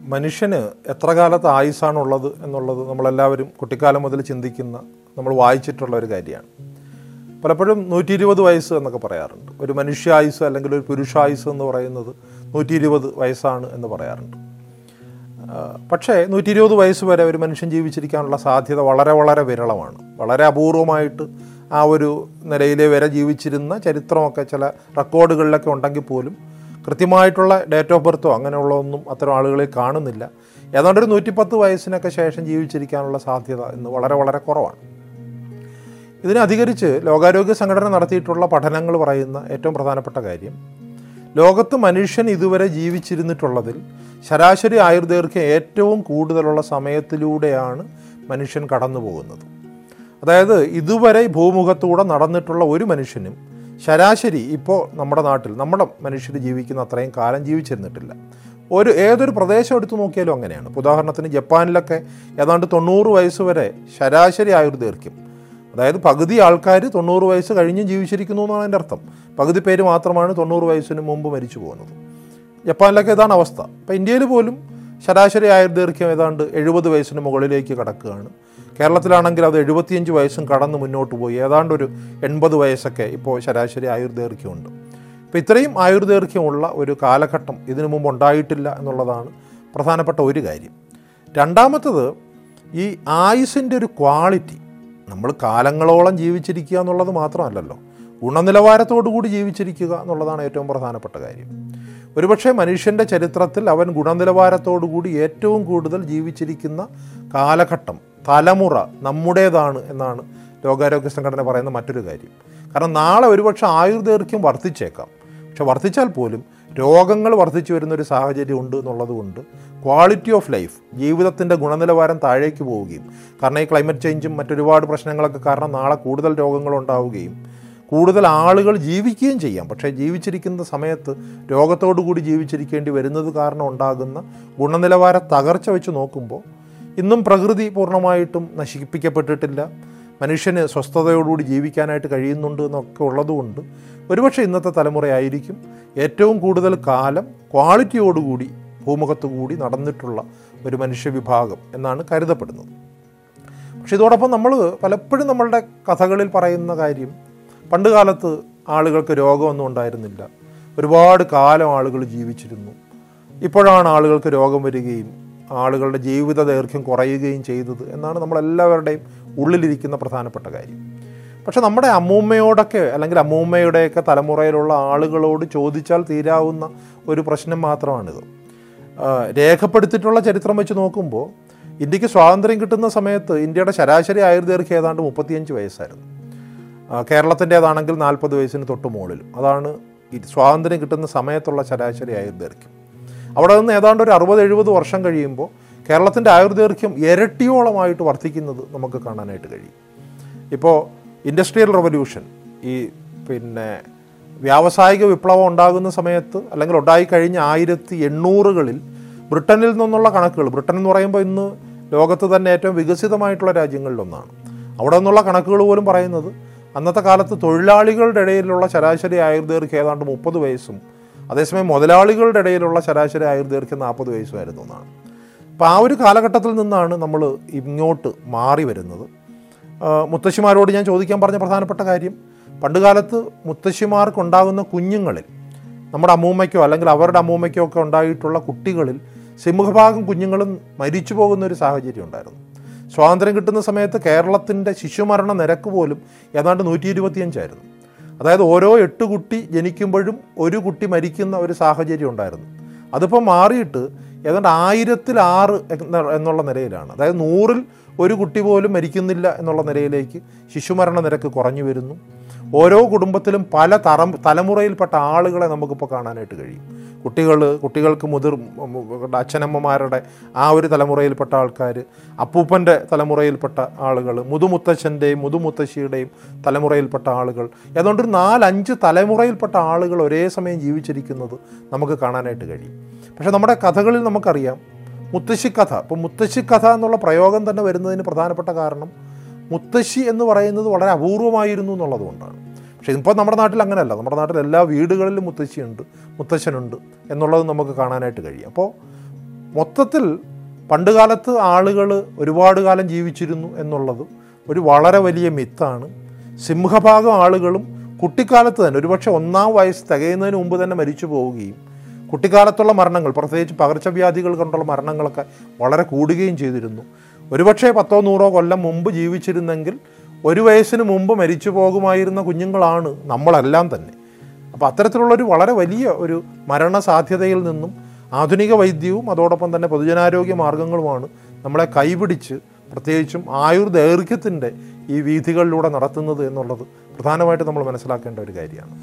മനുഷ്യന് എത്ര കാലത്ത് ആയുസ്സാണുള്ളത് എന്നുള്ളത് നമ്മളെല്ലാവരും കുട്ടിക്കാലം മുതൽ ചിന്തിക്കുന്ന നമ്മൾ വായിച്ചിട്ടുള്ള ഒരു കാര്യമാണ്. പലപ്പോഴും നൂറ്റി ഇരുപത് വയസ്സ് എന്നൊക്കെ പറയാറുണ്ട്. ഒരു മനുഷ്യായുസ് അല്ലെങ്കിൽ ഒരു പുരുഷായുസ് എന്ന് പറയുന്നത് നൂറ്റി ഇരുപത് വയസ്സാണ് എന്ന് പറയാറുണ്ട്. പക്ഷേ നൂറ്റി ഇരുപത് വയസ്സ് വരെ ഒരു മനുഷ്യൻ ജീവിച്ചിരിക്കാനുള്ള സാധ്യത വളരെ വളരെ വിരളമാണ്. വളരെ അപൂർവമായിട്ട് ആ ഒരു നിലയിലെ വരെ ജീവിച്ചിരുന്ന ചരിത്രമൊക്കെ ചില റെക്കോർഡുകളിലൊക്കെ ഉണ്ടെങ്കിൽ പോലും കൃത്യമായിട്ടുള്ള ഡേറ്റ് ഓഫ് ബർത്തോ അങ്ങനെയുള്ളതൊന്നും അത്തരം ആളുകളെ കാണുന്നില്ല. ഏതാണ്ട് ഒരു നൂറ്റിപ്പത്ത് വയസ്സിനൊക്കെ ശേഷം ജീവിച്ചിരിക്കാനുള്ള സാധ്യത ഇന്ന് വളരെ വളരെ കുറവാണ്. ഇതിനെ അധികരിച്ച് ലോകാരോഗ്യ സംഘടന നടത്തിയിട്ടുള്ള പഠനങ്ങൾ പറയുന്ന ഏറ്റവും പ്രധാനപ്പെട്ട കാര്യം ലോകത്ത് മനുഷ്യൻ ഇതുവരെ ജീവിച്ചിരുന്നിട്ടുള്ളതിൽ ശരാശരി ആയുർദൈർഘ്യം ഏറ്റവും കൂടുതലുള്ള സമയത്തിലൂടെയാണ് മനുഷ്യൻ കടന്നു പോകുന്നത് അതായത് ഇതുവരെ ഭൂമുഖത്തൂടെ നടന്നിട്ടുള്ള ഒരു മനുഷ്യനും ശരാശരി ഇപ്പോൾ നമ്മുടെ നാട്ടിൽ നമ്മുടെ മനുഷ്യർ ജീവിക്കുന്ന അത്രയും കാലം ജീവിച്ചിരുന്നിട്ടില്ല. ഒരു ഏതൊരു പ്രദേശം എടുത്തു നോക്കിയാലും അങ്ങനെയാണ്. ഇപ്പോൾ ഉദാഹരണത്തിന് ജപ്പാനിലൊക്കെ ഏതാണ്ട് തൊണ്ണൂറ് വയസ്സ് വരെ ശരാശരി ആയുർദൈർഘ്യം അതായത് പകുതി ആൾക്കാർ തൊണ്ണൂറ് വയസ്സ് കഴിഞ്ഞ് ജീവിച്ചിരിക്കുന്നു എന്നാണ് എന്റെ അർത്ഥം. പകുതി പേര് മാത്രമാണ് തൊണ്ണൂറ് വയസ്സിന് മുമ്പ് മരിച്ചു പോകുന്നത്. ജപ്പാനിലൊക്കെ ഇതാണ് അവസ്ഥ. അപ്പോൾ ഇന്ത്യയിൽ പോലും ശരാശരി ആയുർദൈർഘ്യം ഏതാണ്ട് എഴുപത് വയസ്സിന് മുകളിലേക്ക് കടക്കുകയാണ്. കേരളത്തിലാണെങ്കിൽ അത് എഴുപത്തിയഞ്ച് വയസ്സും കടന്ന് മുന്നോട്ട് പോയി. ഏതാണ്ട് ഒരു എൺപത് വയസ്സൊക്കെ ഇപ്പോൾ ശരാശരി ആയുർദൈർഘ്യമുണ്ട് ഇപ്പോൾ ഇത്രയും ആയുർദൈർഘ്യമുള്ള ഒരു കാലഘട്ടം ഇതിനു മുമ്പ് ഉണ്ടായിട്ടില്ല എന്നുള്ളതാണ് പ്രധാനപ്പെട്ട ഒരു കാര്യം. രണ്ടാമത്തത് ഈ ആയുസിന്റെ ഒരു ക്വാളിറ്റി നമ്മൾ കാലങ്ങളോളം ജീവിച്ചിരിക്കുക എന്നുള്ളത് മാത്രമല്ലല്ലോ ഗുണനിലവാരത്തോടു കൂടി ജീവിച്ചിരിക്കുക എന്നുള്ളതാണ് ഏറ്റവും പ്രധാനപ്പെട്ട കാര്യം. ഒരുപക്ഷെ മനുഷ്യന്റെ ചരിത്രത്തിൽ അവൻ ഗുണനിലവാരത്തോടുകൂടി ഏറ്റവും കൂടുതൽ ജീവിച്ചിരിക്കുന്ന കാലഘട്ടം തലമുറ നമ്മുടേതാണ് എന്നാണ് ലോകാരോഗ്യ സംഘടന പറയുന്ന മറ്റൊരു കാര്യം. കാരണം നാളെ ഒരുപക്ഷെ ആയുർദൈർഘ്യം വർദ്ധിച്ചേക്കാം. പക്ഷെ വർദ്ധിച്ചാൽ പോലും രോഗങ്ങൾ വർദ്ധിച്ചു വരുന്നൊരു സാഹചര്യം ഉണ്ട് എന്നുള്ളത് കൊണ്ട് ക്വാളിറ്റി ഓഫ് ലൈഫ് ജീവിതത്തിന്റെ ഗുണനിലവാരം താഴേക്ക് പോവുകയും കാരണം ഈ ക്ലൈമറ്റ് ചേഞ്ചും മറ്റൊരുപാട് പ്രശ്നങ്ങളൊക്കെ കാരണം നാളെ കൂടുതൽ രോഗങ്ങൾ ഉണ്ടാവുകയും കൂടുതൽ ആളുകൾ ജീവിക്കുകയും ചെയ്യാം. പക്ഷേ ജീവിച്ചിരിക്കുന്ന സമയത്ത് രോഗത്തോടു കൂടി ജീവിച്ചിരിക്കേണ്ടി വരുന്നത് കാരണം ഉണ്ടാകുന്ന ഗുണനിലവാര തകർച്ച വെച്ച് നോക്കുമ്പോൾ ഇന്നും പ്രകൃതി പൂർണമായിട്ടും നശിപ്പിക്കപ്പെട്ടിട്ടില്ല. മനുഷ്യന് സ്വസ്ഥതയോടുകൂടി ജീവിക്കാനായിട്ട് കഴിയുന്നുണ്ട് എന്നൊക്കെ ഉള്ളതുകൊണ്ട് ഒരുപക്ഷെ ഇന്നത്തെ തലമുറയായിരിക്കും ഏറ്റവും കൂടുതൽ കാലം ക്വാളിറ്റിയോടുകൂടി ഭൂമുഖത്തുകൂടി നടന്നിട്ടുള്ള ഒരു മനുഷ്യവിഭാഗം എന്നാണ് കരുതപ്പെടുന്നത്. പക്ഷെ ഇതോടൊപ്പം നമ്മൾ പലപ്പോഴും നമ്മളുടെ കഥകളിൽ പറയുന്ന കാര്യം പണ്ട് കാലത്ത് ആളുകൾക്ക് രോഗമൊന്നും ഉണ്ടായിരുന്നില്ല. ഒരുപാട് കാലം ആളുകൾ ജീവിച്ചിരുന്നു. ഇപ്പോഴാണ് ആളുകൾക്ക് രോഗം വരികയും ആളുകളുടെ ജീവിത ദൈർഘ്യം കുറയുകയും ചെയ്തത് എന്നാണ് നമ്മളെല്ലാവരുടെയും ഉള്ളിലിരിക്കുന്ന പ്രധാനപ്പെട്ട കാര്യം. പക്ഷെ നമ്മുടെ അമ്മൂമ്മയോടൊക്കെ അല്ലെങ്കിൽ അമ്മൂമ്മയുടെയൊക്കെ തലമുറയിലുള്ള ആളുകളോട് ചോദിച്ചാൽ തീരാവുന്ന ഒരു പ്രശ്നം മാത്രമാണിത്. രേഖപ്പെടുത്തിയിട്ടുള്ള ചരിത്രം വെച്ച് നോക്കുമ്പോൾ ഇന്ത്യയ്ക്ക് സ്വാതന്ത്ര്യം കിട്ടുന്ന സമയത്ത് ഇന്ത്യയുടെ ശരാശരി ആയുർദൈർഘ്യം ഏതാണ്ട് മുപ്പത്തിയഞ്ച് വയസ്സായിരുന്നു. കേരളത്തിന്റേതാണെങ്കിൽ നാൽപ്പത് വയസ്സിന് തൊട്ട് മുകളിലും അതാണ് സ്വാതന്ത്ര്യം കിട്ടുന്ന സമയത്തുള്ള ശരാശരി ആയുർദൈർഘ്യം അവിടെ നിന്ന് ഏതാണ്ട് ഒരു അറുപത് എഴുപത് വർഷം കഴിയുമ്പോൾ കേരളത്തിന്റെ ആയുർദൈർഘ്യം ഇരട്ടിയോളമായിട്ട് വർദ്ധിക്കുന്നത് നമുക്ക് കാണാനായിട്ട് കഴിയും. ഇപ്പോൾ ഇൻഡസ്ട്രിയൽ റവല്യൂഷൻ ഈ പിന്നെ വ്യാവസായിക വിപ്ലവം ഉണ്ടാകുന്ന സമയത്ത് അല്ലെങ്കിൽ ഉണ്ടായിക്കഴിഞ്ഞ ആയിരത്തി എണ്ണൂറുകളിൽ ബ്രിട്ടനിൽ നിന്നുള്ള കണക്കുകൾ ബ്രിട്ടൻ എന്ന് പറയുമ്പോൾ ഇന്ന് ലോകത്ത് തന്നെ ഏറ്റവും വികസിതമായിട്ടുള്ള രാജ്യങ്ങളിലൊന്നാണ്. അവിടെ നിന്നുള്ള കണക്കുകൾ പോലും പറയുന്നത് അന്നത്തെ കാലത്ത് തൊഴിലാളികളുടെ ഇടയിലുള്ള ശരാശരി ആയുർദൈർഘ്യം ഏതാണ്ട് മുപ്പത് വയസ്സും അതേസമയം മുതലാളികളുടെ ഇടയിലുള്ള ശരാശരി ആയുർദൈർഘ്യം നാൽപ്പത് വയസ്സുമായിരുന്നു എന്നാണ്. അപ്പോൾ ആ ഒരു കാലഘട്ടത്തിൽ നിന്നാണ് നമ്മൾ ഇങ്ങോട്ട് മാറി വരുന്നത്. മുത്തശ്ശിമാരോട് ഞാൻ ചോദിക്കാൻ പറഞ്ഞ പ്രധാനപ്പെട്ട കാര്യം പണ്ടുകാലത്ത് മുത്തശ്ശിമാർക്കുണ്ടാകുന്ന കുഞ്ഞുങ്ങളിൽ നമ്മുടെ അമ്മൂമ്മയ്ക്കോ അല്ലെങ്കിൽ അവരുടെ അമ്മൂമ്മയ്ക്കോ ഒക്കെ ഉണ്ടായിട്ടുള്ള കുട്ടികളിൽ സിംഹഭാഗം കുഞ്ഞുങ്ങളും മരിച്ചു പോകുന്ന ഒരു സാഹചര്യം ഉണ്ടായിരുന്നു. സ്വാതന്ത്ര്യം കിട്ടുന്ന സമയത്ത് കേരളത്തിന്റെ ശിശുമരണ നിരക്ക് പോലും ഏതാണ്ട് നൂറ്റി ഇരുപത്തിയഞ്ചായിരുന്നു അതായത് ഓരോ എട്ട് കുട്ടി ജനിക്കുമ്പോഴും ഒരു കുട്ടി മരിക്കുന്ന ഒരു സാഹചര്യം ഉണ്ടായിരുന്നു. അതിപ്പോൾ മാറിയിട്ട് ഏതാണ്ട് ആയിരത്തിൽ ആറ് എന്ന എന്നുള്ള നിലയിലാണ്. അതായത് നൂറിൽ ഒരു കുട്ടി പോലും മരിക്കുന്നില്ല എന്നുള്ള നിലയിലേക്ക് ശിശുമരണ നിരക്ക് കുറഞ്ഞു വരുന്നു. ഓരോ കുടുംബത്തിലും പല തറം തലമുറയിൽപ്പെട്ട ആളുകളെ നമുക്കിപ്പോൾ കാണാനായിട്ട് കഴിയും. കുട്ടികൾ കുട്ടികൾക്ക് മുതിർ അച്ഛനമ്മമാരുടെ ആ ഒരു തലമുറയിൽപ്പെട്ട ആൾക്കാർ അപ്പൂപ്പന്റെ തലമുറയിൽപ്പെട്ട ആളുകൾ മുതുമുത്തച്ഛന്റെയും മുതുമുത്തശ്ശിയുടെയും തലമുറയിൽപ്പെട്ട ആളുകൾ. ഏതാണ്ട് ഒരു നാലഞ്ച് തലമുറയിൽപ്പെട്ട ആളുകൾ ഒരേ സമയം ജീവിച്ചിരിക്കുന്നത് നമുക്ക് കാണാനായിട്ട് കഴിയും. പക്ഷേ നമ്മുടെ കഥകളിൽ നമുക്കറിയാം മുത്തശ്ശിക്കഥ. ഇപ്പം മുത്തശ്ശിക്കഥ എന്നുള്ള പ്രയോഗം തന്നെ വരുന്നതിന് പ്രധാനപ്പെട്ട കാരണം മുത്തശ്ശി എന്ന് പറയുന്നത് വളരെ അപൂർവമായിരുന്നു എന്നുള്ളതുകൊണ്ടാണ് പക്ഷേ ഇപ്പോൾ നമ്മുടെ നാട്ടിൽ അങ്ങനെയല്ല. നമ്മുടെ നാട്ടിൽ എല്ലാ വീടുകളിലും മുത്തശ്ശിയുണ്ട് മുത്തശ്ശനുണ്ട് എന്നുള്ളത് നമുക്ക് കാണാനായിട്ട് കഴിയും. അപ്പോൾ മൊത്തത്തിൽ പണ്ടുകാലത്ത് ആളുകൾ ഒരുപാട് കാലം ജീവിച്ചിരുന്നു എന്നുള്ളത് ഒരു വളരെ വലിയ മിത്താണ്. സിംഹഭാഗം ആളുകളും കുട്ടിക്കാലത്ത് തന്നെ ഒരുപക്ഷെ ഒന്നാം വയസ്സ് തികയുന്നതിന് മുമ്പ് തന്നെ മരിച്ചു പോവുകയും കുട്ടിക്കാലത്തുള്ള മരണങ്ങൾ പ്രത്യേകിച്ച് പകർച്ചവ്യാധികൾ കൊണ്ടുള്ള മരണങ്ങളൊക്കെ വളരെ കൂടുകയും ചെയ്തിരുന്നു. ഒരുപക്ഷെ പത്തോ നൂറോ കൊല്ലം മുമ്പ് ജീവിച്ചിരുന്നെങ്കിൽ ഒരു വയസ്സിന് മുമ്പ് മരിച്ചു പോകുമായിരുന്ന കുഞ്ഞുങ്ങളാണ് നമ്മളെല്ലാം തന്നെ. അപ്പോൾ അത്തരത്തിലുള്ളൊരു വളരെ വലിയ ഒരു മരണസാധ്യതയിൽ നിന്നും ആധുനിക വൈദ്യവും അതോടൊപ്പം തന്നെ പൊതുജനാരോഗ്യ മാർഗങ്ങളുമാണ് നമ്മളെ കൈപിടിച്ച് പ്രത്യേകിച്ചും ആയുർദൈർഘ്യത്തിന്റെ ഈ വീഥികളിലൂടെ നടത്തുന്നത് എന്നുള്ളത് പ്രധാനമായിട്ട് നമ്മൾ മനസ്സിലാക്കേണ്ട ഒരു കാര്യമാണ്.